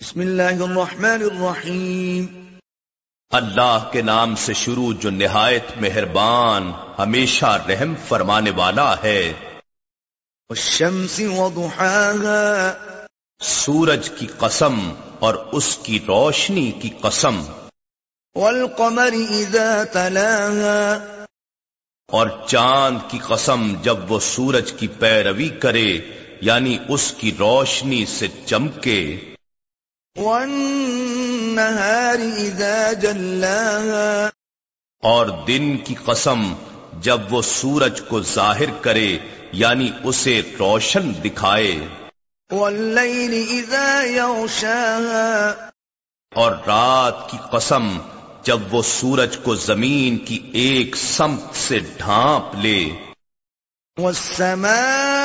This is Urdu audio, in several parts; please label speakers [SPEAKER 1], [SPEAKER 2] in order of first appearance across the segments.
[SPEAKER 1] بسم اللہ الرحمن الرحیم۔
[SPEAKER 2] اللہ کے نام سے شروع جو نہایت مہربان ہمیشہ رحم فرمانے والا ہے۔
[SPEAKER 1] والشمس وضحاها۔
[SPEAKER 2] سورج کی قسم اور اس کی روشنی کی قسم۔
[SPEAKER 1] والقمر اذا تلاها۔
[SPEAKER 2] اور چاند کی قسم جب وہ سورج کی پیروی کرے یعنی اس کی روشنی سے چمکے۔
[SPEAKER 1] والنهار اذا جلاها.
[SPEAKER 2] اور دن کی قسم جب وہ سورج کو ظاہر کرے یعنی اسے روشن دکھائے۔
[SPEAKER 1] والليل اذا يغشاها
[SPEAKER 2] اور رات کی قسم جب وہ سورج کو زمین کی ایک سمت سے ڈھانپ لے۔
[SPEAKER 1] والسماء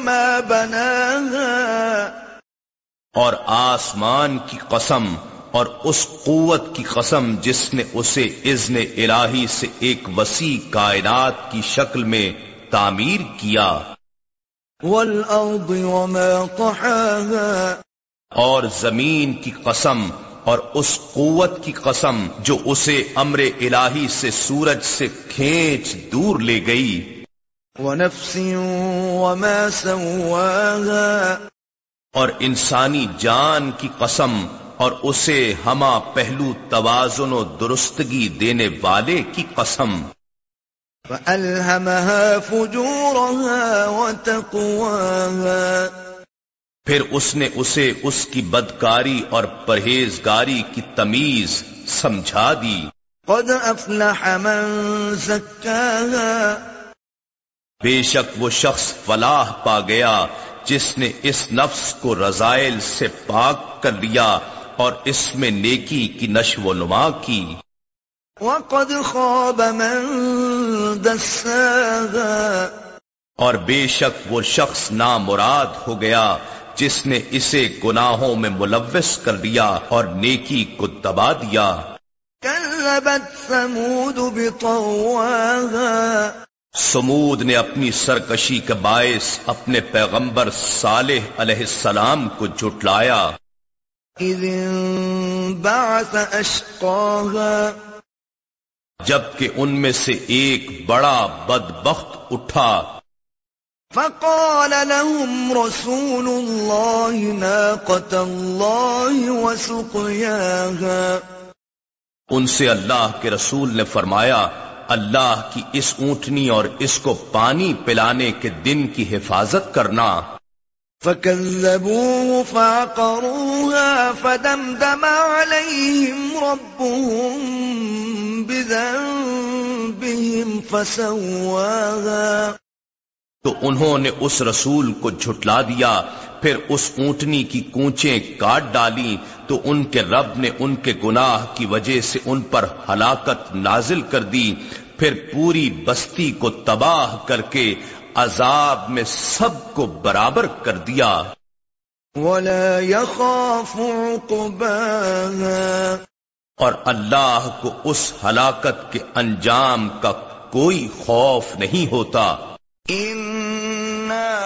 [SPEAKER 1] وما بناها۔
[SPEAKER 2] اور آسمان کی قسم اور اس قوت کی قسم جس نے اسے اذن الہی سے ایک وسیع کائنات کی شکل میں تعمیر کیا۔
[SPEAKER 1] والارض وما طحاها۔
[SPEAKER 2] اور زمین کی قسم اور اس قوت کی قسم جو اسے امر الہی سے سورج سے کھینچ دور لے گئی۔
[SPEAKER 1] ونفس وما سواها۔
[SPEAKER 2] اور انسانی جان کی قسم اور اسے ہما پہلو توازن و درستگی دینے والے کی قسم۔
[SPEAKER 1] فألهمها فجورها وتقواها۔
[SPEAKER 2] پھر اس نے اسے اس کی بدکاری اور پرہیزگاری کی تمیز سمجھا دی۔
[SPEAKER 1] قد افلح من زكاها۔
[SPEAKER 2] بے شک وہ شخص فلاح پا گیا جس نے اس نفس کو رضائل سے پاک کر لیا اور اس میں نیکی کی نشو و نما کی۔
[SPEAKER 1] وقد خاب من
[SPEAKER 2] اور بے شک وہ شخص نامراد ہو گیا جس نے اسے گناہوں میں ملوث کر دیا اور نیکی کو دبا دیا۔ سمود نے اپنی سرکشی کے باعث اپنے پیغمبر صالح علیہ السلام کو جھٹلایا۔
[SPEAKER 1] أشقاها
[SPEAKER 2] جبکہ ان میں سے ایک بڑا بدبخت اٹھا۔
[SPEAKER 1] فقال لهم رسول الله ناقة الله وسقياها۔
[SPEAKER 2] ان سے اللہ کے رسول نے فرمایا اللہ کی اس اونٹنی اور اس کو پانی پلانے کے دن کی حفاظت کرنا۔
[SPEAKER 1] فكذبوه فعقروها فدمدم عليهم ربهم بذنبهم فسواها۔
[SPEAKER 2] تو انہوں نے اس رسول کو جھٹلا دیا پھر اس اونٹنی کی کونچیں کاٹ ڈالی تو ان کے رب نے ان کے گناہ کی وجہ سے ان پر ہلاکت نازل کر دی پھر پوری بستی کو تباہ کر کے عذاب میں سب کو برابر کر دیا۔
[SPEAKER 1] ولا يخاف عقباها۔
[SPEAKER 2] اور اللہ کو اس ہلاکت کے انجام کا کوئی خوف نہیں ہوتا۔
[SPEAKER 1] إنا